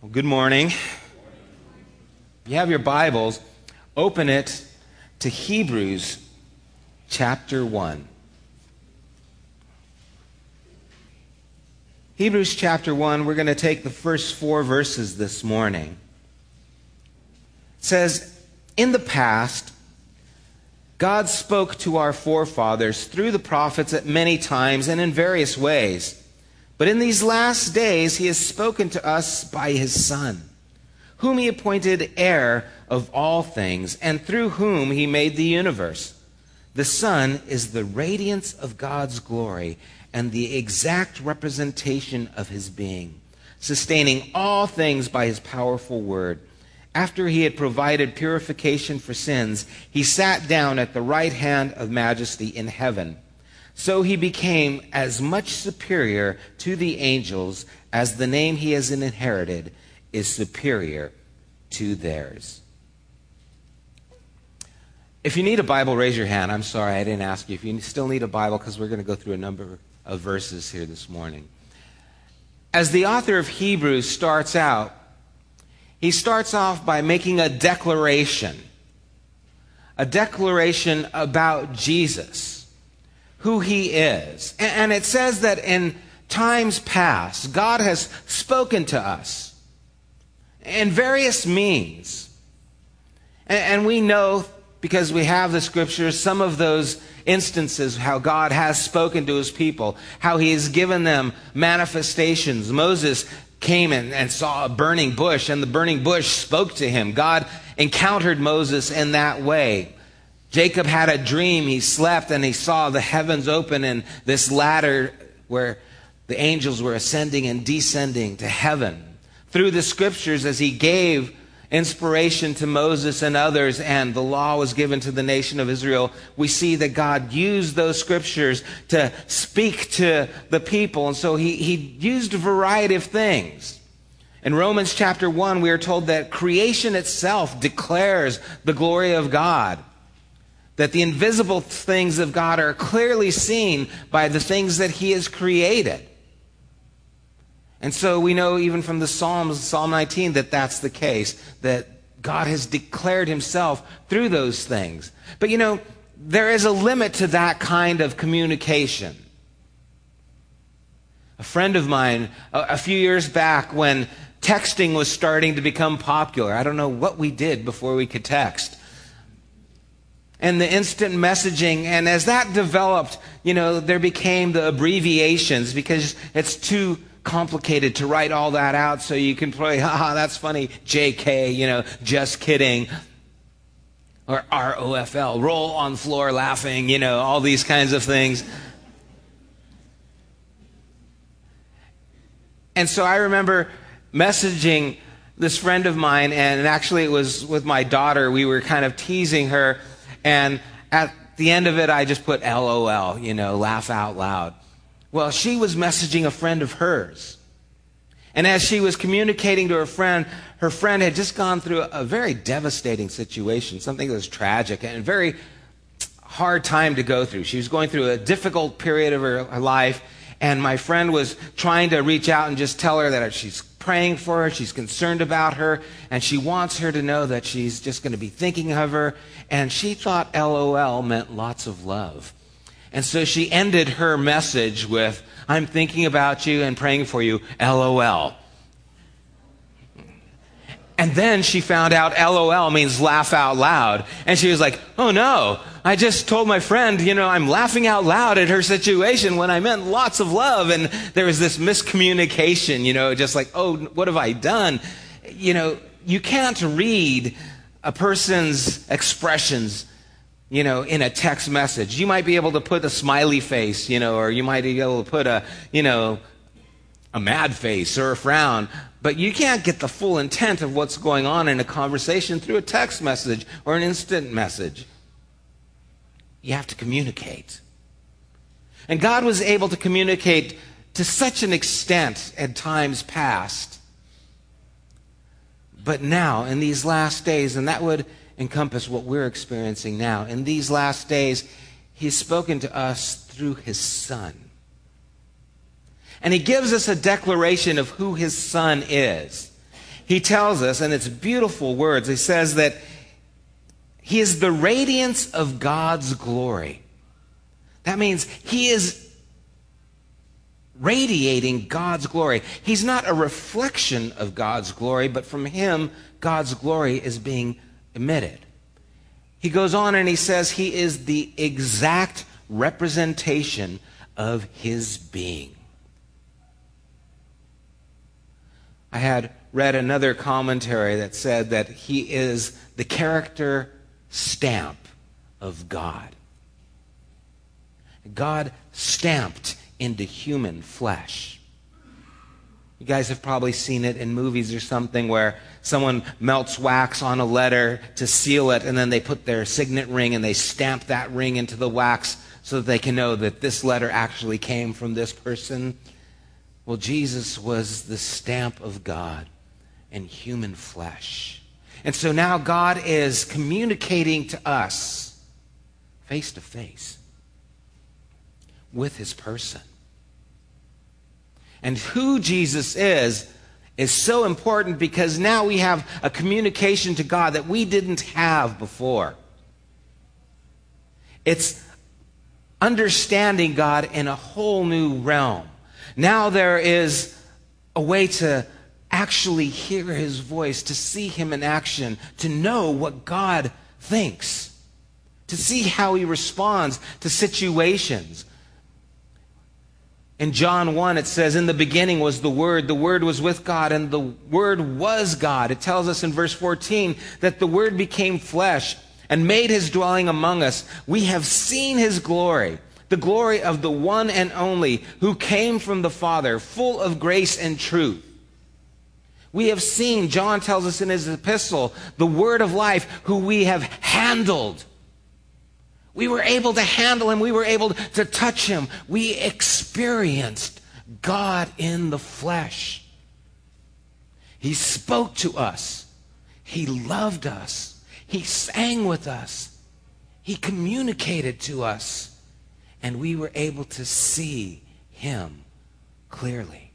Well, good morning. If you have your Bibles, open it to Hebrews chapter 1. Hebrews chapter 1, we're going to take the first four verses this morning. It says, In the past, God spoke to our forefathers through the prophets at many times and in various ways. But in these last days, he has spoken to us by his Son, whom he appointed heir of all things, and through whom he made the universe. The Son is the radiance of God's glory and the exact representation of his being, sustaining all things by his powerful word. After he had provided purification for sins, he sat down at the right hand of majesty in heaven. So he became as much superior to the angels as the name he has inherited is superior to theirs. If you need a Bible, raise your hand. I'm sorry, I didn't ask you. If you still need a Bible, because we're going to go through a number of verses here this morning. As the author of Hebrews starts out, he starts off by making a declaration, a declaration about Jesus who he is. And it says that in times past, God has spoken to us in various means. And we know, because we have the scriptures, some of those instances how God has spoken to his people, how he has given them manifestations. Moses came in and saw a burning bush, and the burning bush spoke to him. God encountered Moses in that way. Jacob had a dream. He slept and he saw the heavens open and this ladder where the angels were ascending and descending to heaven. Through the scriptures, as he gave inspiration to Moses and others, and the law was given to the nation of Israel, we see that God used those scriptures to speak to the people. And so he, he used a variety of things. In Romans chapter 1, we are told that creation itself declares the glory of God that the invisible things of God are clearly seen by the things that He has created. And so we know even from the Psalms, Psalm 19, that that's the case, that God has declared Himself through those things. But you know, there is a limit to that kind of communication. A friend of mine, a, few years back, when texting was starting to become popular, I don't know what we did before we could text and the instant messaging. And as that developed, you know, there became the abbreviations because it's too complicated to write all that out so you can play, haha, that's funny, JK, you know, just kidding. Or ROFL, roll on floor laughing, you know, all these kinds of things. And so I remember messaging this friend of mine, and actually it was with my daughter. We were kind of teasing her and at the end of it, I just put LOL, you know, laugh out loud. Well, she was messaging a friend of hers. And as she was communicating to her friend, her friend had just gone through a very devastating situation, something that was tragic and very hard time to go through. She was going through a difficult period of her life, and my friend was trying to reach out and just tell her that she's praying for her, she's concerned about her, and she wants her to know that she's just going to be thinking of her. And she thought LOL meant lots of love. And so she ended her message with, I'm thinking about you and praying for you, LOL. And then she found out LOL means laugh out loud. And she was like, oh no, I just told my friend, you know, I'm laughing out loud at her situation when I meant lots of love. And there was this miscommunication, you know, just like, oh, what have I done? You know, you can't read a person's expressions you know, in a text message. You might be able to put a smiley face, you know, or you might be able to put a, you know, a mad face or a frown. But you can't get the full intent of what's going on in a conversation through a text message or an instant message. You have to communicate. And God was able to communicate to such an extent at times past. But now, in these last days, and that would encompass what we're experiencing now, in these last days, He's spoken to us through His Son. And he gives us a declaration of who his son is. he tells us, and it's beautiful words, he says that he is the radiance of God's glory. That means he is radiating God's glory. He's not a reflection of God's glory, but from him, God's glory is being emitted. He goes on and he says he is the exact representation of his being. I had read another commentary that said that he is the character stamp of God. God stamped into human flesh. You guys have probably seen it in movies or something where someone melts wax on a letter to seal it, and then they put their signet ring and they stamp that ring into the wax so that they can know that this letter actually came from this person. Well, Jesus was the stamp of God in human flesh. And so now God is communicating to us face to face with his person. And who Jesus is is so important because now we have a communication to God that we didn't have before. It's understanding God in a whole new realm. Now there is a way to actually hear his voice, to see him in action, to know what God thinks, to see how he responds to situations. In John 1, it says, In the beginning was the Word, the Word was with God, and the Word was God. It tells us in verse 14 that the Word became flesh and made his dwelling among us. We have seen his glory, the glory of the one and only who came from the Father, full of grace and truth. We have seen, John tells us in his epistle, the Word of life, who we have handled we were able to handle him. We were able to touch him. We experienced God in the flesh. He spoke to us. He loved us. He sang with us. He communicated to us. And we were able to see him clearly.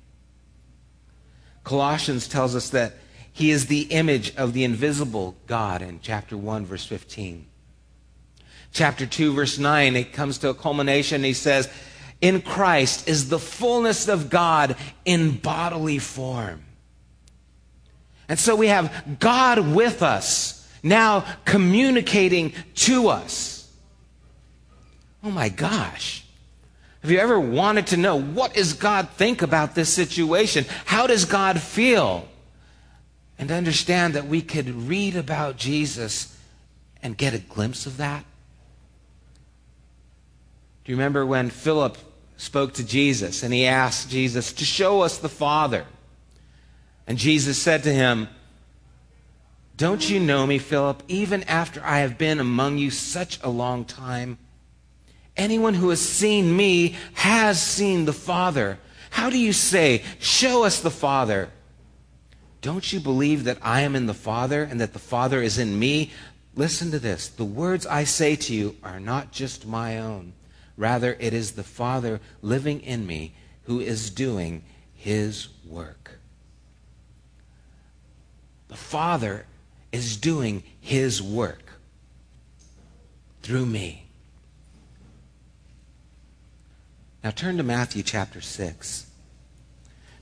Colossians tells us that he is the image of the invisible God in chapter 1, verse 15 chapter 2, verse 9, it comes to a culmination. He says, In Christ is the fullness of God in bodily form. And so we have God with us, now communicating to us. Oh my gosh. Have you ever wanted to know what does God think about this situation? How does God feel? And understand that we could read about Jesus and get a glimpse of that. Do you remember when Philip spoke to Jesus and he asked Jesus to show us the Father? And Jesus said to him, Don't you know me, Philip, even after I have been among you such a long time? Anyone who has seen me has seen the Father. How do you say, Show us the Father? Don't you believe that I am in the Father and that the Father is in me? Listen to this. The words I say to you are not just my own. Rather, it is the Father living in me who is doing his work. The Father is doing his work through me. Now turn to Matthew chapter 6.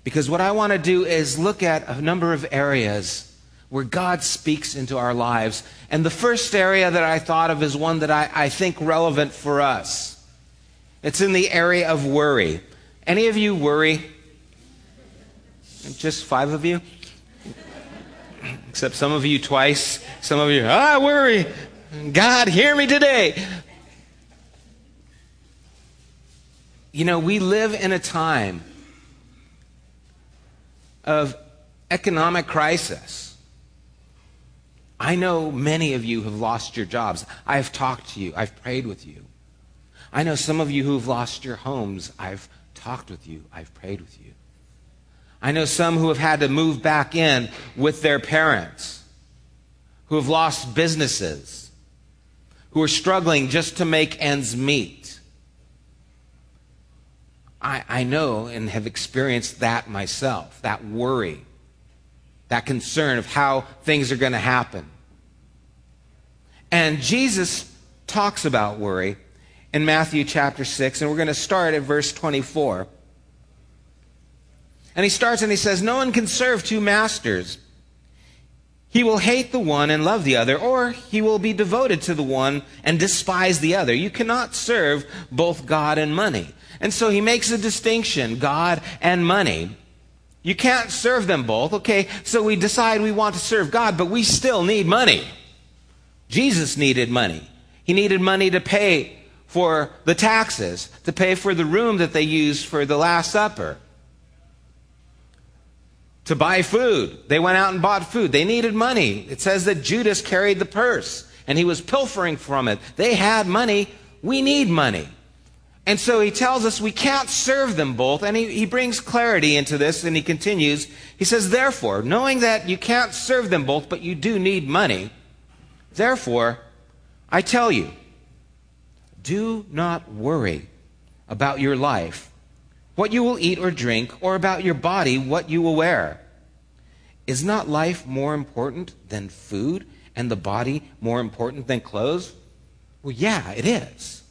Because what I want to do is look at a number of areas where God speaks into our lives. And the first area that I thought of is one that I, I think relevant for us. It's in the area of worry. Any of you worry? Just five of you? Except some of you twice. Some of you, I worry. God, hear me today. You know, we live in a time of economic crisis. I know many of you have lost your jobs. I've talked to you, I've prayed with you. I know some of you who've lost your homes. I've talked with you, I've prayed with you. I know some who have had to move back in with their parents, who have lost businesses, who are struggling just to make ends meet. I, I know and have experienced that myself, that worry. that concern of how things are going to happen. And Jesus talks about worry in Matthew chapter 6, and we're going to start at verse 24. And he starts and he says, No one can serve two masters. He will hate the one and love the other, or he will be devoted to the one and despise the other. You cannot serve both God and money. And so he makes a distinction God and money. You can't serve them both. Okay, so we decide we want to serve God, but we still need money. Jesus needed money. He needed money to pay for the taxes, to pay for the room that they used for the Last Supper to buy food. They went out and bought food. They needed money. It says that Judas carried the purse and he was pilfering from it. They had money. We need money. And so he tells us we can't serve them both. And he, he brings clarity into this and he continues. He says, Therefore, knowing that you can't serve them both, but you do need money, therefore, I tell you, do not worry about your life what you will eat or drink, or about your body, what you will wear. Is not life more important than food, and the body more important than clothes? Well, yeah, it is.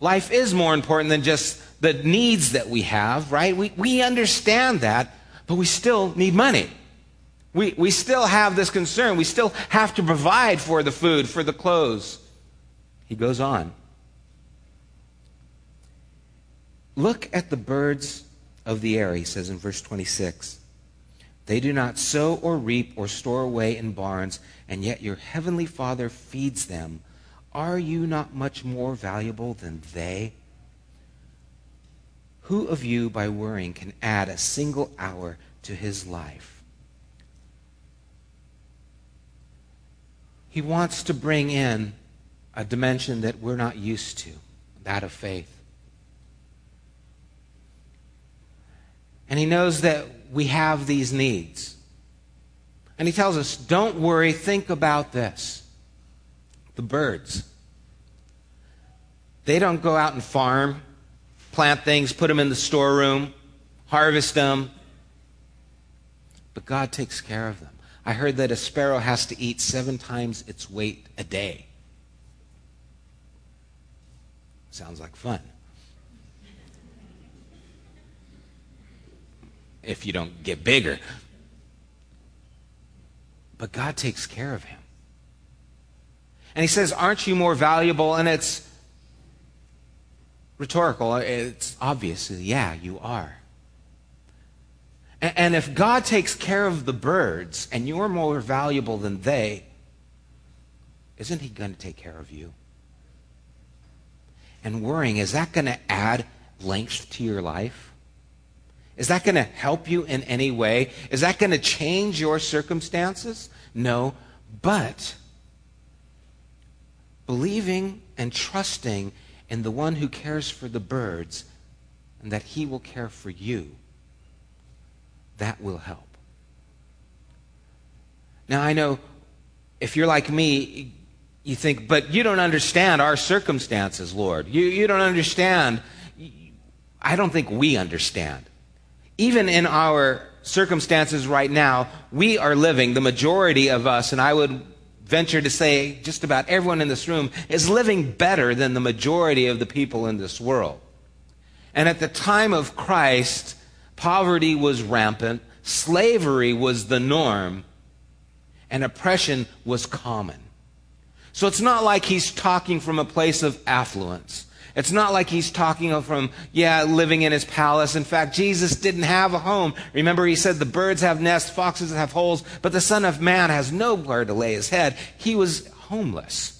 Life is more important than just the needs that we have, right? We, we understand that, but we still need money. We, we still have this concern. We still have to provide for the food, for the clothes. He goes on. Look at the birds of the air, he says in verse 26. They do not sow or reap or store away in barns, and yet your heavenly Father feeds them. Are you not much more valuable than they? Who of you, by worrying, can add a single hour to his life? He wants to bring in a dimension that we're not used to, that of faith. And he knows that we have these needs. And he tells us, don't worry, think about this. The birds. They don't go out and farm, plant things, put them in the storeroom, harvest them. But God takes care of them. I heard that a sparrow has to eat seven times its weight a day. Sounds like fun. If you don't get bigger. But God takes care of him. And he says, Aren't you more valuable? And it's rhetorical. It's obvious. Yeah, you are. And if God takes care of the birds and you're more valuable than they, isn't he going to take care of you? And worrying, is that going to add length to your life? Is that going to help you in any way? Is that going to change your circumstances? No. But believing and trusting in the one who cares for the birds and that he will care for you, that will help. Now, I know if you're like me, you think, but you don't understand our circumstances, Lord. You, you don't understand. I don't think we understand even in our circumstances right now, we are living, the majority of us, and I would venture to say just about everyone in this room, is living better than the majority of the people in this world. And at the time of Christ, poverty was rampant, slavery was the norm, and oppression was common. So it's not like he's talking from a place of affluence. It's not like he's talking from, yeah, living in his palace. In fact, Jesus didn't have a home. Remember, he said the birds have nests, foxes have holes, but the Son of Man has nowhere to lay his head. He was homeless.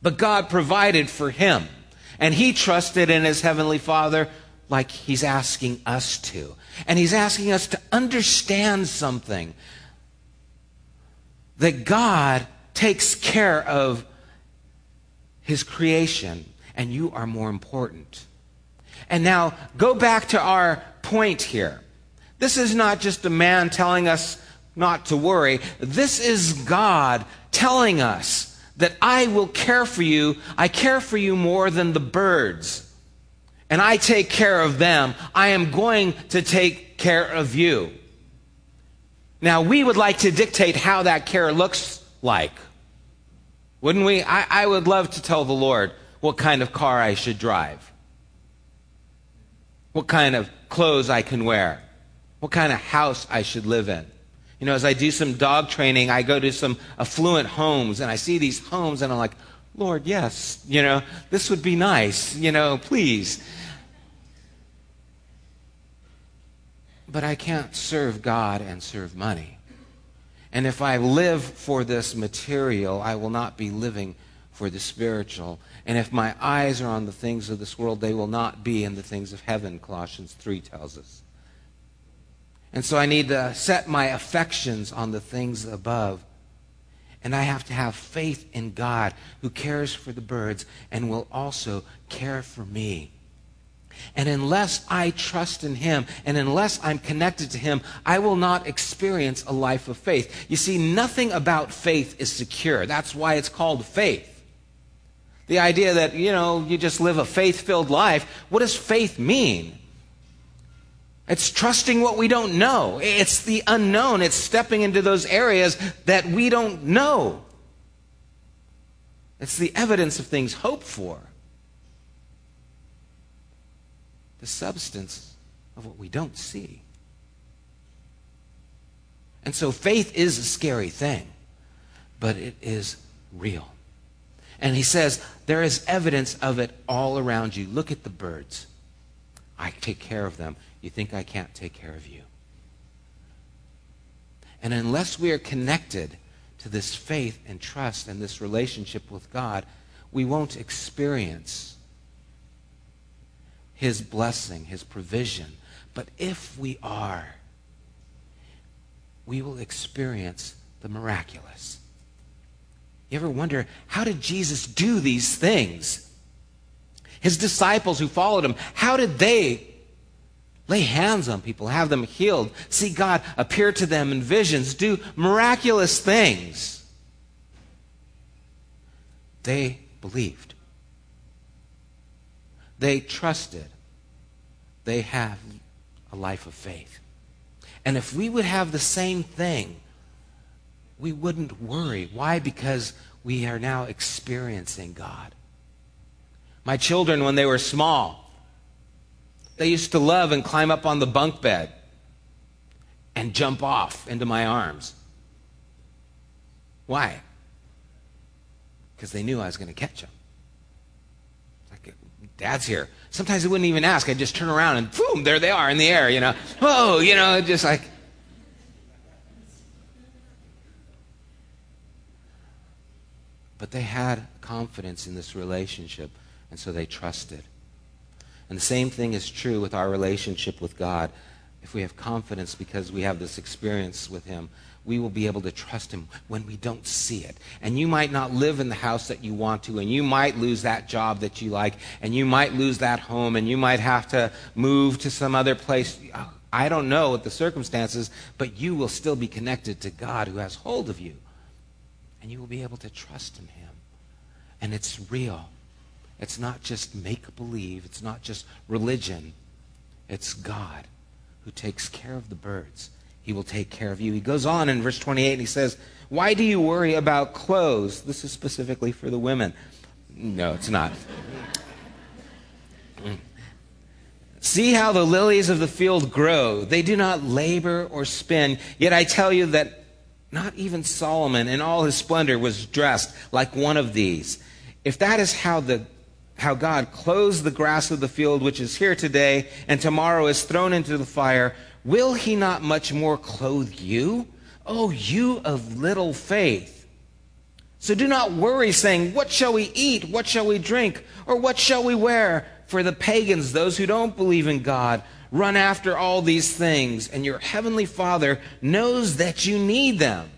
But God provided for him, and he trusted in his heavenly Father like he's asking us to. And he's asking us to understand something that God takes care of his creation, and you are more important. And now go back to our point here. This is not just a man telling us not to worry. This is God telling us that I will care for you. I care for you more than the birds. And I take care of them. I am going to take care of you. Now, we would like to dictate how that care looks like. Wouldn't we? I, I would love to tell the Lord what kind of car I should drive, what kind of clothes I can wear, what kind of house I should live in. You know, as I do some dog training, I go to some affluent homes and I see these homes and I'm like, Lord, yes, you know, this would be nice, you know, please. But I can't serve God and serve money. And if I live for this material, I will not be living for the spiritual. And if my eyes are on the things of this world, they will not be in the things of heaven, Colossians 3 tells us. And so I need to set my affections on the things above. And I have to have faith in God who cares for the birds and will also care for me. And unless I trust in Him and unless I'm connected to Him, I will not experience a life of faith. You see, nothing about faith is secure. That's why it's called faith. The idea that, you know, you just live a faith filled life. What does faith mean? It's trusting what we don't know. It's the unknown. It's stepping into those areas that we don't know. It's the evidence of things hoped for the substance of what we don't see. And so faith is a scary thing, but it is real. And he says, there is evidence of it all around you. Look at the birds. I take care of them. You think I can't take care of you. And unless we are connected to this faith and trust and this relationship with God, we won't experience his blessing, His provision. But if we are, we will experience the miraculous. You ever wonder, how did Jesus do these things? His disciples who followed him, how did they lay hands on people, have them healed, see God appear to them in visions, do miraculous things? They believed. They trusted. They have a life of faith. And if we would have the same thing, we wouldn't worry. Why? Because we are now experiencing God. My children, when they were small, they used to love and climb up on the bunk bed and jump off into my arms. Why? Because they knew I was going to catch them. Dad's here. Sometimes they wouldn't even ask. I'd just turn around and boom, there they are in the air, you know. Whoa, you know, just like. But they had confidence in this relationship, and so they trusted. And the same thing is true with our relationship with God. If we have confidence because we have this experience with Him, we will be able to trust Him when we don't see it. And you might not live in the house that you want to, and you might lose that job that you like, and you might lose that home, and you might have to move to some other place. I don't know what the circumstances, but you will still be connected to God who has hold of you. And you will be able to trust in Him. And it's real. It's not just make believe, it's not just religion. It's God who takes care of the birds he will take care of you. He goes on in verse 28 and he says, Why do you worry about clothes? This is specifically for the women. No, it's not. See how the lilies of the field grow. They do not labor or spin. Yet I tell you that not even Solomon in all his splendor was dressed like one of these. If that is how the how God clothes the grass of the field which is here today and tomorrow is thrown into the fire, Will he not much more clothe you? Oh, you of little faith. So do not worry, saying, What shall we eat? What shall we drink? Or what shall we wear? For the pagans, those who don't believe in God, run after all these things, and your heavenly Father knows that you need them.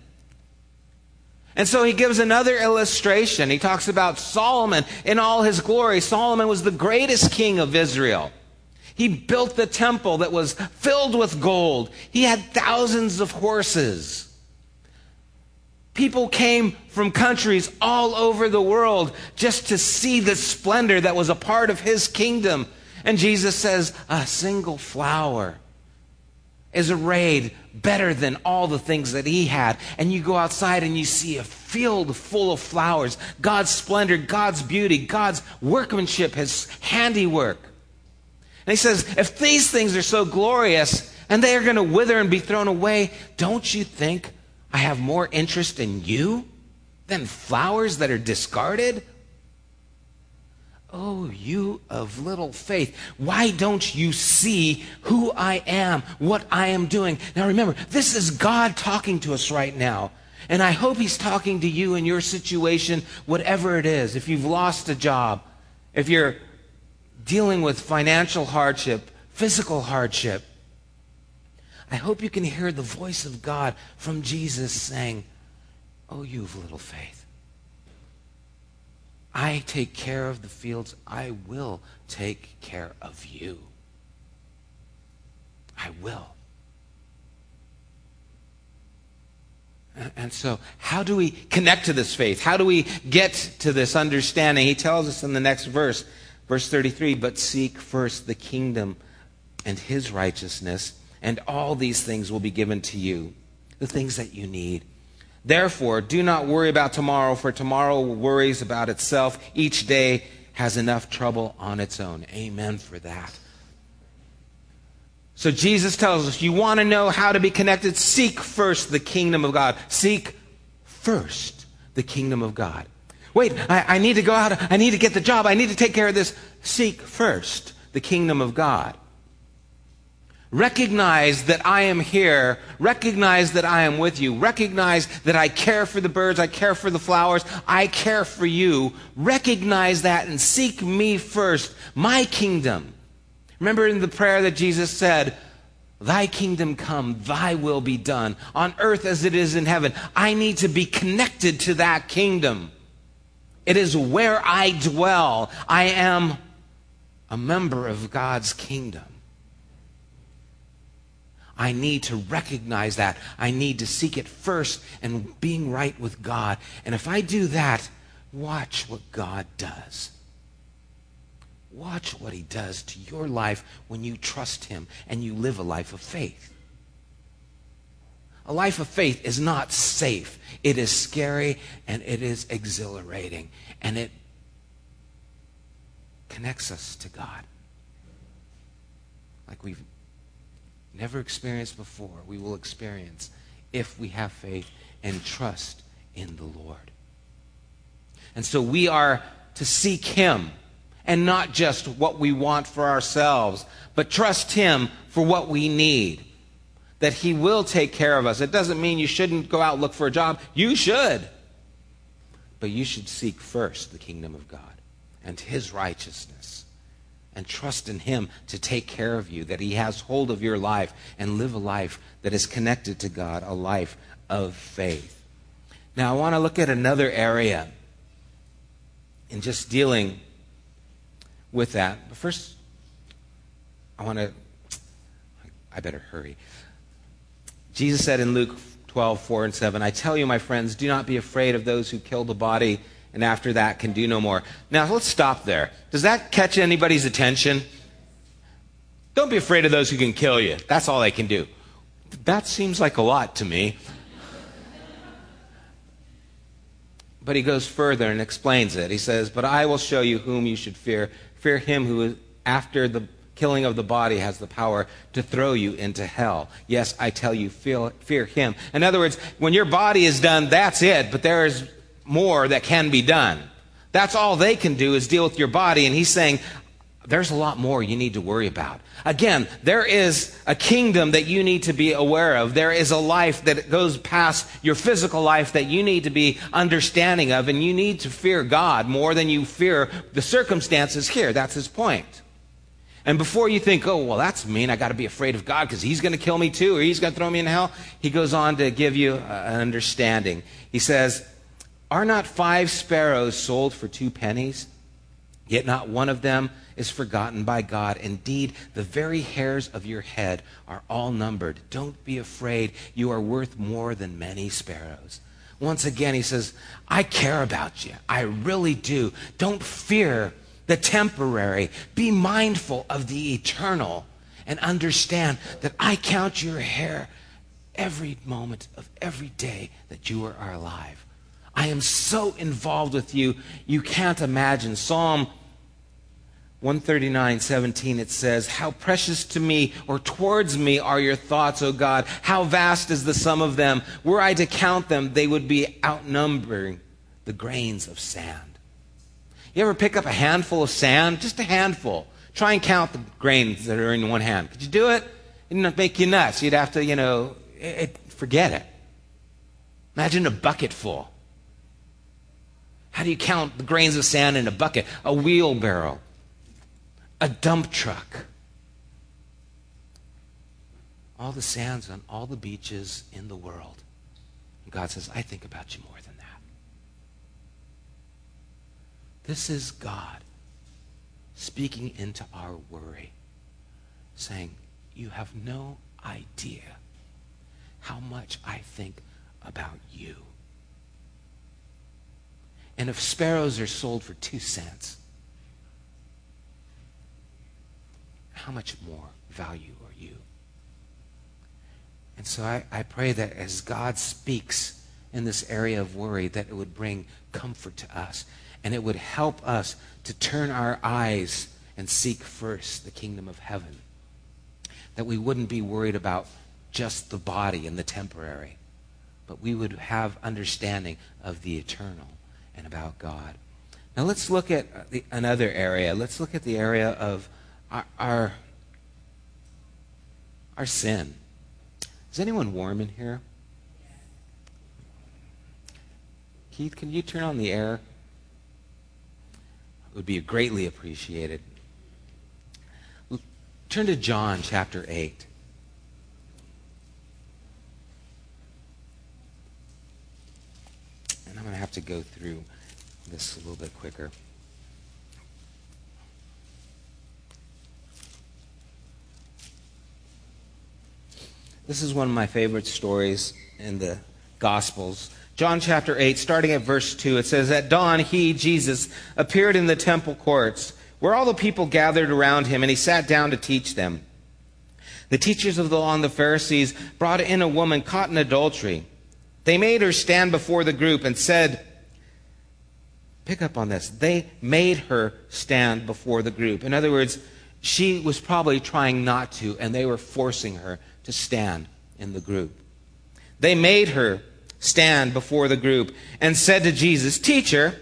And so he gives another illustration. He talks about Solomon in all his glory. Solomon was the greatest king of Israel. He built the temple that was filled with gold. He had thousands of horses. People came from countries all over the world just to see the splendor that was a part of his kingdom. And Jesus says, a single flower is arrayed better than all the things that he had. And you go outside and you see a field full of flowers, God's splendor, God's beauty, God's workmanship, his handiwork. And he says, if these things are so glorious and they are going to wither and be thrown away, don't you think I have more interest in you than flowers that are discarded? Oh, you of little faith, why don't you see who I am, what I am doing? Now remember, this is God talking to us right now. And I hope He's talking to you in your situation, whatever it is. If you've lost a job, if you're dealing with financial hardship, physical hardship, I hope you can hear the voice of God from Jesus saying, Oh, you of little faith. I take care of the fields. I will take care of you. I will. And so, how do we connect to this faith? How do we get to this understanding? He tells us in the next verse, verse 33 But seek first the kingdom and his righteousness, and all these things will be given to you, the things that you need. Therefore, do not worry about tomorrow, for tomorrow worries about itself. Each day has enough trouble on its own. Amen for that. So Jesus tells us, you want to know how to be connected? Seek first the kingdom of God. Seek first the kingdom of God. Wait, I, I need to go out. I need to get the job. I need to take care of this. Seek first the kingdom of God. Recognize that I am here. Recognize that I am with you. Recognize that I care for the birds. I care for the flowers. I care for you. Recognize that and seek me first, my kingdom. Remember in the prayer that Jesus said, Thy kingdom come, thy will be done on earth as it is in heaven. I need to be connected to that kingdom. It is where I dwell. I am a member of God's kingdom. I need to recognize that. I need to seek it first and being right with God. And if I do that, watch what God does. Watch what he does to your life when you trust him and you live a life of faith. A life of faith is not safe. It is scary and it is exhilarating. And it connects us to God. Like we've never experienced before, we will experience if we have faith and trust in the Lord. And so we are to seek Him and not just what we want for ourselves, but trust Him for what we need. That He will take care of us. It doesn't mean you shouldn't go out and look for a job. You should. But you should seek first the kingdom of God and His righteousness and trust in Him to take care of you, that He has hold of your life, and live a life that is connected to God, a life of faith. Now, I want to look at another area in just dealing with that. But first, I want to, I better hurry. Jesus said in Luke 12, 4 and 7, I tell you, my friends, do not be afraid of those who kill the body and after that can do no more. Now, let's stop there. Does that catch anybody's attention? Don't be afraid of those who can kill you. That's all they can do. That seems like a lot to me. But he goes further and explains it. He says, But I will show you whom you should fear. Fear him who, after the killing of the body, has the power to throw you into hell. Yes, I tell you, fear, fear him. In other words, when your body is done, that's it. But there is more that can be done. That's all they can do is deal with your body. And he's saying, there's a lot more you need to worry about. Again, there is a kingdom that you need to be aware of. There is a life that goes past your physical life that you need to be understanding of, and you need to fear God more than you fear the circumstances here. That's his point. And before you think, oh, well, that's mean, I got to be afraid of God because he's going to kill me too, or he's going to throw me in hell, he goes on to give you uh, an understanding. He says, are not five sparrows sold for two pennies? Yet not one of them is forgotten by God. Indeed, the very hairs of your head are all numbered. Don't be afraid. You are worth more than many sparrows. Once again, he says, I care about you. I really do. Don't fear the temporary. Be mindful of the eternal and understand that I count your hair every moment of every day that you are alive. I am so involved with you, you can't imagine. Psalm 139, 17, it says, How precious to me or towards me are your thoughts, O God. How vast is the sum of them. Were I to count them, they would be outnumbering the grains of sand. You ever pick up a handful of sand? Just a handful. Try and count the grains that are in one hand. Could you do it? It'd make you nuts. You'd have to, you know, it, forget it. Imagine a bucket full. How do you count the grains of sand in a bucket? A wheelbarrow, a dump truck. All the sands on all the beaches in the world. And God says, I think about you more than that. This is God speaking into our worry, saying, You have no idea how much I think about you. And if sparrows are sold for two cents, how much more value are you? And so I, I pray that as God speaks in this area of worry, that it would bring comfort to us and it would help us to turn our eyes and seek first the kingdom of heaven. That we wouldn't be worried about just the body and the temporary, but we would have understanding of the eternal and about God. Now let's look at the, another area. Let's look at the area of our, our, our sin. Is anyone warm in here? Keith, can you turn on the air? It would be greatly appreciated. Turn to John chapter 8. And I'm going to have to go through this a little bit quicker. This is one of my favorite stories in the Gospels. John chapter 8, starting at verse 2, it says, At dawn, he, Jesus, appeared in the temple courts, where all the people gathered around him, and he sat down to teach them. The teachers of the law and the Pharisees brought in a woman caught in adultery. They made her stand before the group and said, Pick up on this. They made her stand before the group. In other words, she was probably trying not to, and they were forcing her to stand in the group. They made her stand before the group and said to Jesus, Teacher,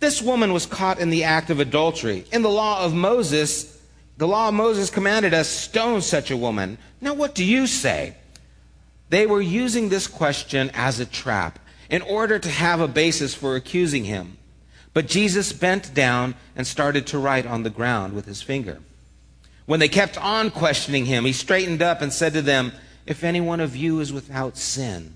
this woman was caught in the act of adultery. In the law of Moses, the law of Moses commanded us stone such a woman. Now what do you say? They were using this question as a trap in order to have a basis for accusing him. But Jesus bent down and started to write on the ground with his finger. When they kept on questioning him, he straightened up and said to them, If any one of you is without sin,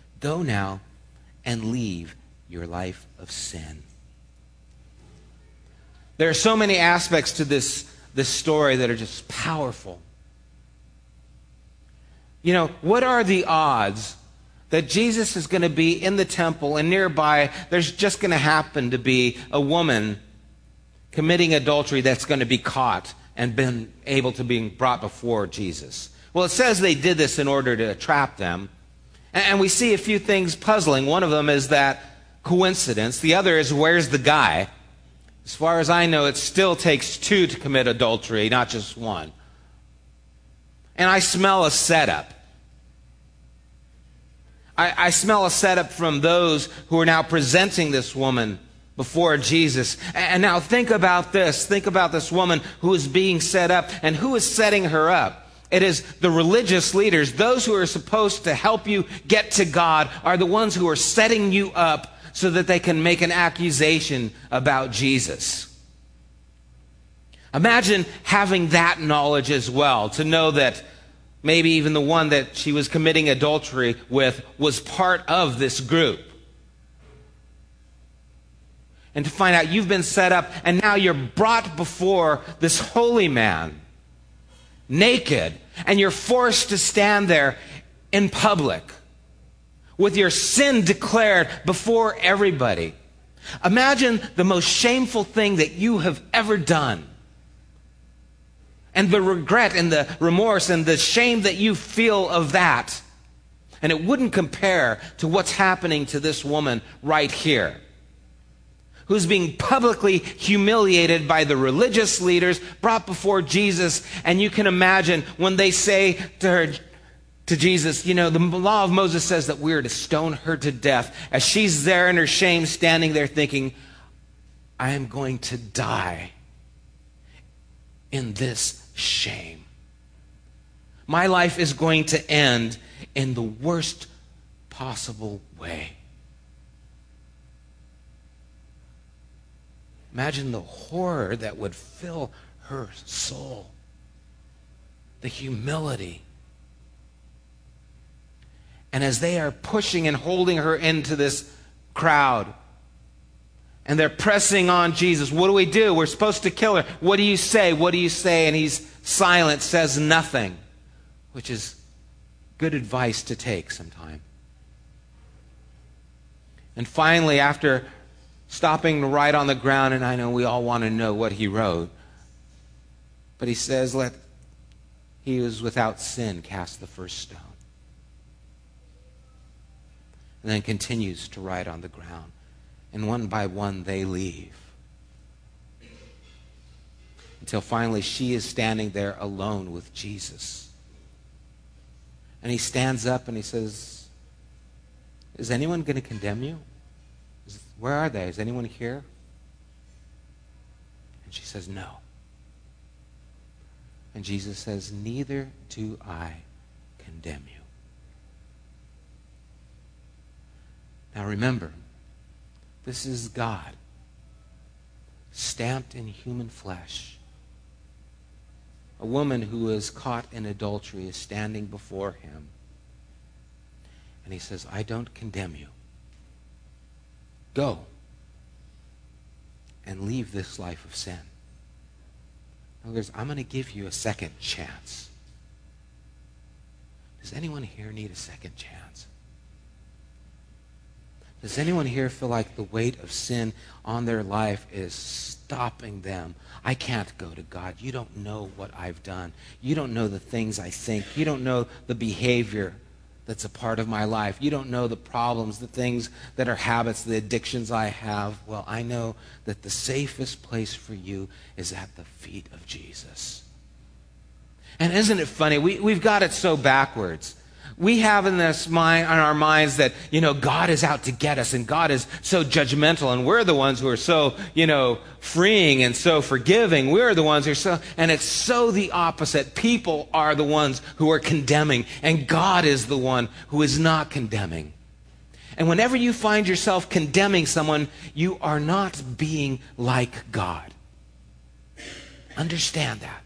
Go now and leave your life of sin. There are so many aspects to this, this story that are just powerful. You know, what are the odds that Jesus is going to be in the temple and nearby there's just going to happen to be a woman committing adultery that's going to be caught and been able to be brought before Jesus. Well, it says they did this in order to trap them. And we see a few things puzzling. One of them is that coincidence. The other is where's the guy? As far as I know, it still takes two to commit adultery, not just one. And I smell a setup. I, I smell a setup from those who are now presenting this woman before Jesus. And now think about this. Think about this woman who is being set up and who is setting her up. It is the religious leaders, those who are supposed to help you get to God, are the ones who are setting you up so that they can make an accusation about Jesus. Imagine having that knowledge as well, to know that maybe even the one that she was committing adultery with was part of this group. And to find out you've been set up and now you're brought before this holy man, naked, and you're forced to stand there in public with your sin declared before everybody. Imagine the most shameful thing that you have ever done. And the regret and the remorse and the shame that you feel of that. And it wouldn't compare to what's happening to this woman right here, who's being publicly humiliated by the religious leaders, brought before Jesus. And you can imagine when they say to her, to Jesus, you know, the law of Moses says that we are to stone her to death. As she's there in her shame, standing there thinking, I am going to die in this shame. My life is going to end in the worst possible way. Imagine the horror that would fill her soul, the humility and as they are pushing and holding her into this crowd, and they're pressing on Jesus, what do we do? We're supposed to kill her. What do you say? What do you say? And he's silent, says nothing, which is good advice to take sometime. And finally, after stopping to write on the ground, and I know we all want to know what he wrote, but he says, Let he who is without sin cast the first stone and then continues to write on the ground. And one by one, they leave. Until finally, she is standing there alone with Jesus. And he stands up and he says, Is anyone going to condemn you? Where are they? Is anyone here? And she says, No. And Jesus says, Neither do I condemn you. Now remember, this is God, stamped in human flesh. A woman who is caught in adultery is standing before him. And he says, I don't condemn you. Go and leave this life of sin. In words, I'm going to give you a second chance. Does anyone here need a second chance? Does anyone here feel like the weight of sin on their life is stopping them? I can't go to God. You don't know what I've done. You don't know the things I think. You don't know the behavior that's a part of my life. You don't know the problems, the things that are habits, the addictions I have. Well, I know that the safest place for you is at the feet of Jesus. And isn't it funny? We, we've got it so backwards we have in this mind on our minds that you know god is out to get us and god is so judgmental and we're the ones who are so you know freeing and so forgiving. We're the ones who are so and it's so the opposite. People are the ones who are condemning and god is the one who is not condemning. And whenever you find yourself condemning someone you are not being like god. Understand that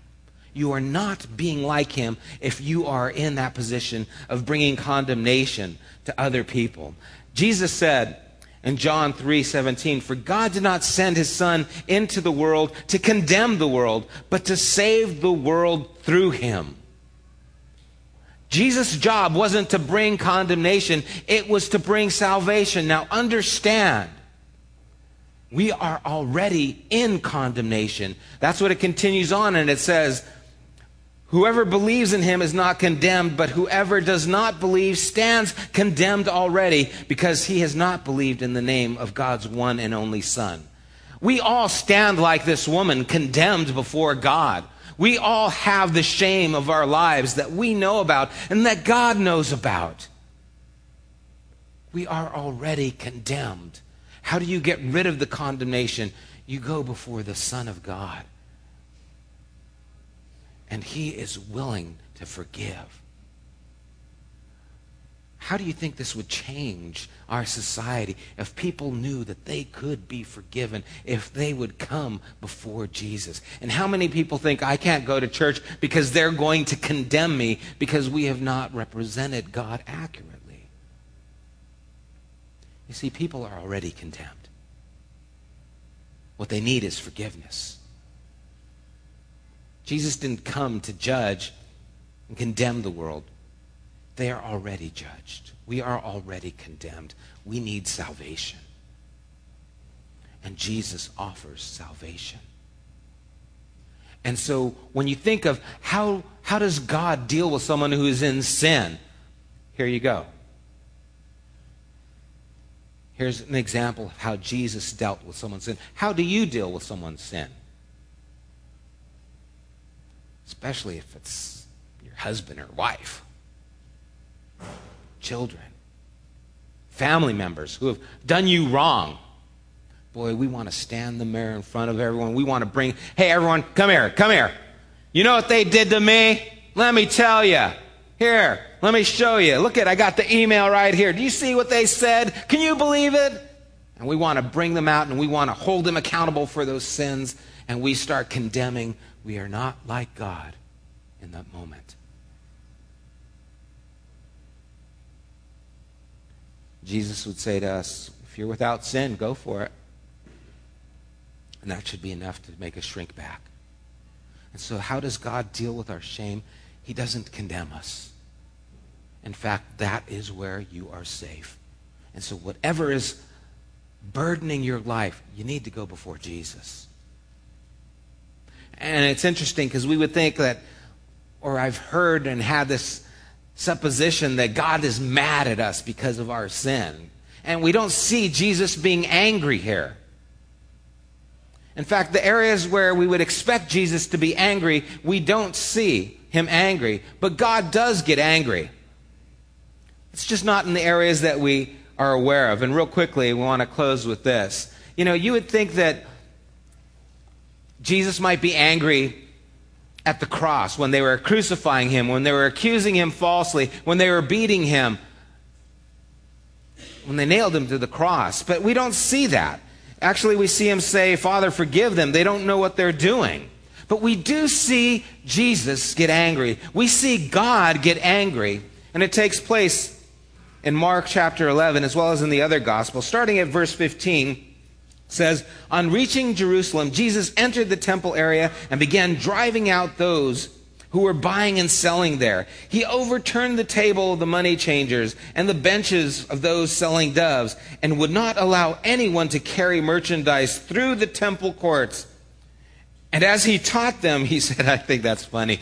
you are not being like him if you are in that position of bringing condemnation to other people. Jesus said in John 3:17, "For God did not send his son into the world to condemn the world, but to save the world through him." Jesus' job wasn't to bring condemnation, it was to bring salvation. Now understand, we are already in condemnation. That's what it continues on, and it says, Whoever believes in him is not condemned, but whoever does not believe stands condemned already because he has not believed in the name of God's one and only Son. We all stand like this woman, condemned before God. We all have the shame of our lives that we know about and that God knows about. We are already condemned. How do you get rid of the condemnation? You go before the Son of God and He is willing to forgive. How do you think this would change our society if people knew that they could be forgiven if they would come before Jesus? And how many people think I can't go to church because they're going to condemn me because we have not represented God accurately? You see, people are already condemned. What they need is forgiveness. Jesus didn't come to judge and condemn the world. They are already judged. We are already condemned. We need salvation. And Jesus offers salvation. And so when you think of how, how does God deal with someone who is in sin, here you go. Here's an example of how Jesus dealt with someone's sin. How do you deal with someone's sin? Especially if it's your husband or wife children, family members who have done you wrong. Boy, we want to stand the mirror in front of everyone. We want to bring, hey, everyone, come here, come here. You know what they did to me? Let me tell you. Here, let me show you. Look at, I got the email right here. Do you see what they said? Can you believe it? And we want to bring them out and we want to hold them accountable for those sins. And we start condemning. We are not like God in that moment. Jesus would say to us, if you're without sin, go for it. And that should be enough to make us shrink back. And so, how does God deal with our shame? He doesn't condemn us. In fact, that is where you are safe. And so, whatever is burdening your life, you need to go before Jesus. And it's interesting because we would think that, or I've heard and had this supposition that God is mad at us because of our sin. And we don't see Jesus being angry here. In fact, the areas where we would expect Jesus to be angry, we don't see him angry. But God does get angry. It's just not in the areas that we are aware of. And real quickly, we want to close with this. You know, you would think that Jesus might be angry at the cross, when they were crucifying him, when they were accusing him falsely, when they were beating him, when they nailed him to the cross. But we don't see that. Actually, we see him say, Father, forgive them. They don't know what they're doing. But we do see Jesus get angry. We see God get angry. And it takes place in Mark chapter 11 as well as in the other gospel, Starting at verse 15, says, On reaching Jerusalem, Jesus entered the temple area and began driving out those who were buying and selling there. He overturned the table of the money changers and the benches of those selling doves and would not allow anyone to carry merchandise through the temple courts. And as he taught them, he said, I think that's funny.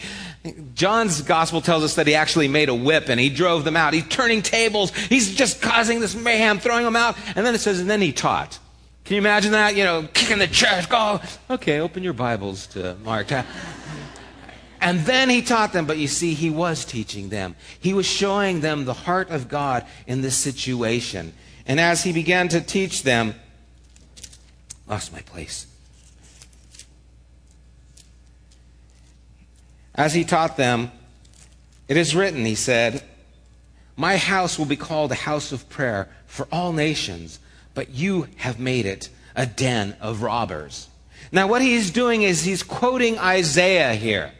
John's gospel tells us that he actually made a whip and he drove them out. He's turning tables. He's just causing this mayhem, throwing them out. And then it says, and then he taught. Can you imagine that? You know, kicking the chairs, go. Okay, open your Bibles to Mark. Uh, and then he taught them, but you see, he was teaching them. He was showing them the heart of God in this situation. And as he began to teach them, lost my place. As he taught them, it is written, he said, My house will be called a house of prayer for all nations but you have made it a den of robbers. Now, what he's doing is he's quoting Isaiah here.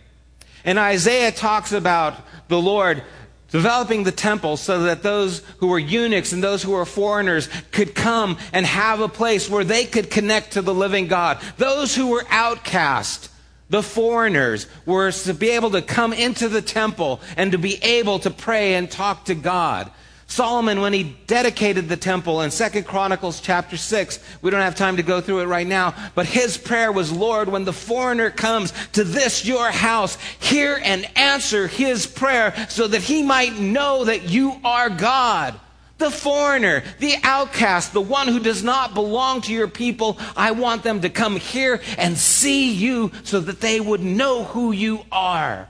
And Isaiah talks about the Lord developing the temple so that those who were eunuchs and those who were foreigners could come and have a place where they could connect to the living God. Those who were outcast, the foreigners, were to be able to come into the temple and to be able to pray and talk to God. Solomon, when he dedicated the temple in Second Chronicles chapter 6, we don't have time to go through it right now, but his prayer was, Lord, when the foreigner comes to this your house, hear and answer his prayer so that he might know that you are God. The foreigner, the outcast, the one who does not belong to your people, I want them to come here and see you so that they would know who you are.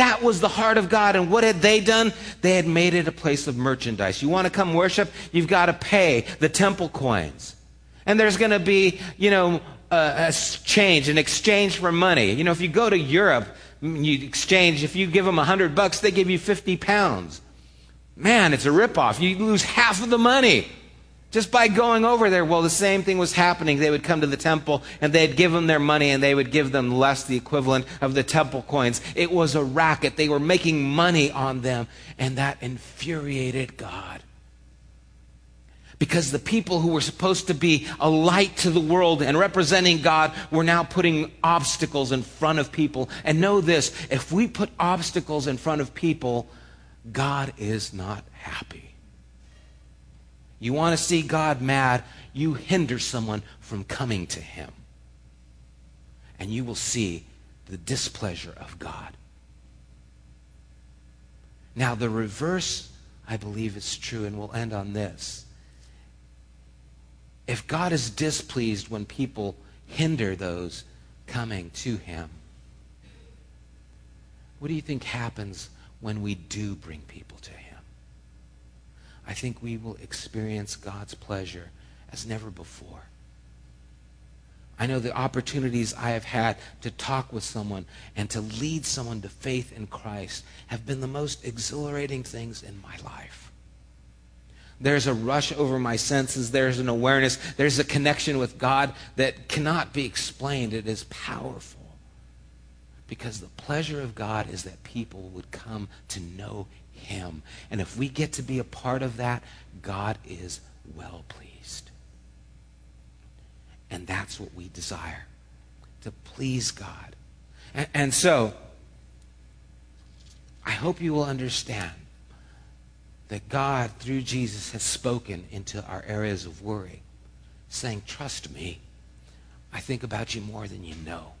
That was the heart of God. And what had they done? They had made it a place of merchandise. You want to come worship? You've got to pay the temple coins. And there's going to be, you know, a, a change, an exchange for money. You know, if you go to Europe, mm, you exchange, if you give them a hundred bucks, they give you 50 pounds. man, it's a ripoff. You lose half of the money just by going over there. Well, the same thing was happening. They would come to the temple and they'd give them their money and they would give them less, the equivalent of the temple coins. It was a racket. They were making money on them, and that infuriated God because the people who were supposed to be a light to the world and representing God were now putting obstacles in front of people. And know this if we put obstacles in front of people, God is not happy. You want to see God mad, you hinder someone from coming to Him. And you will see the displeasure of God. Now, the reverse, I believe, is true, and we'll end on this if God is displeased when people hinder those coming to Him, what do you think happens when we do bring people to Him? I think we will experience God's pleasure as never before. I know the opportunities I have had to talk with someone and to lead someone to faith in Christ have been the most exhilarating things in my life. There's a rush over my senses. There's an awareness. There's a connection with God that cannot be explained. It is powerful. Because the pleasure of God is that people would come to know Him. And if we get to be a part of that, God is well pleased. And that's what we desire to please God. And, and so, I hope you will understand that God, through Jesus, has spoken into our areas of worry, saying, Trust me. I think about you more than you know.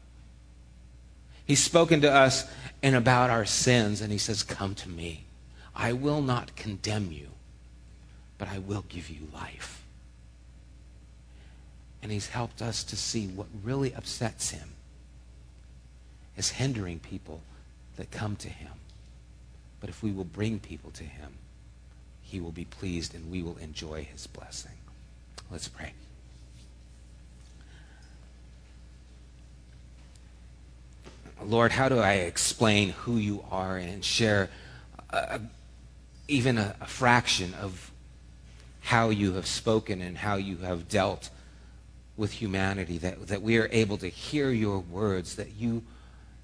He's spoken to us and about our sins, and he says, Come to me. I will not condemn you, but I will give you life. And he's helped us to see what really upsets him is hindering people that come to him. But if we will bring people to him, he will be pleased and we will enjoy his blessing. Let's pray. Lord, how do I explain who you are and share a, even a, a fraction of how you have spoken and how you have dealt with humanity, that, that we are able to hear your words, that you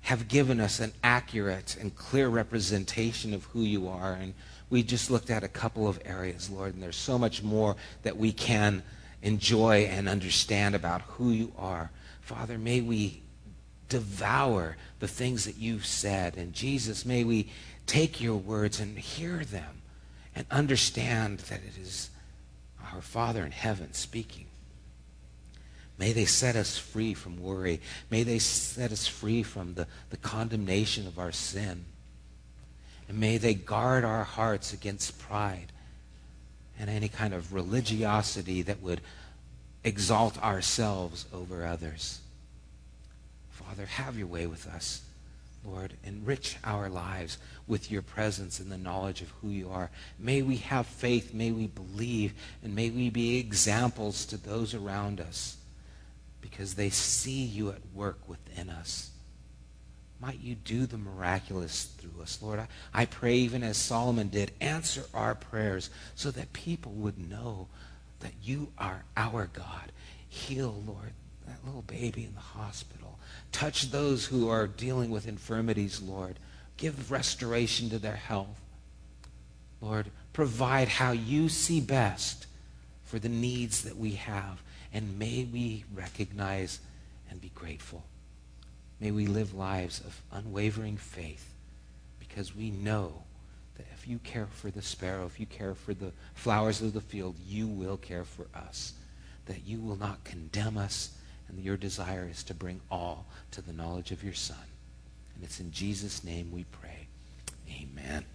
have given us an accurate and clear representation of who you are. And we just looked at a couple of areas, Lord, and there's so much more that we can enjoy and understand about who you are. Father, may we devour the things that you've said. And Jesus, may we take your words and hear them and understand that it is our Father in heaven speaking. May they set us free from worry. May they set us free from the, the condemnation of our sin. And may they guard our hearts against pride and any kind of religiosity that would exalt ourselves over others. Father, have your way with us. Lord, enrich our lives with your presence and the knowledge of who you are. May we have faith, may we believe, and may we be examples to those around us because they see you at work within us. Might you do the miraculous through us, Lord. I, I pray, even as Solomon did, answer our prayers so that people would know that you are our God. Heal, Lord, that little baby in the hospital. Touch those who are dealing with infirmities, Lord. Give restoration to their health. Lord, provide how you see best for the needs that we have. And may we recognize and be grateful. May we live lives of unwavering faith because we know that if you care for the sparrow, if you care for the flowers of the field, you will care for us. That you will not condemn us, and your desire is to bring all to the knowledge of your Son. And it's in Jesus' name we pray. Amen.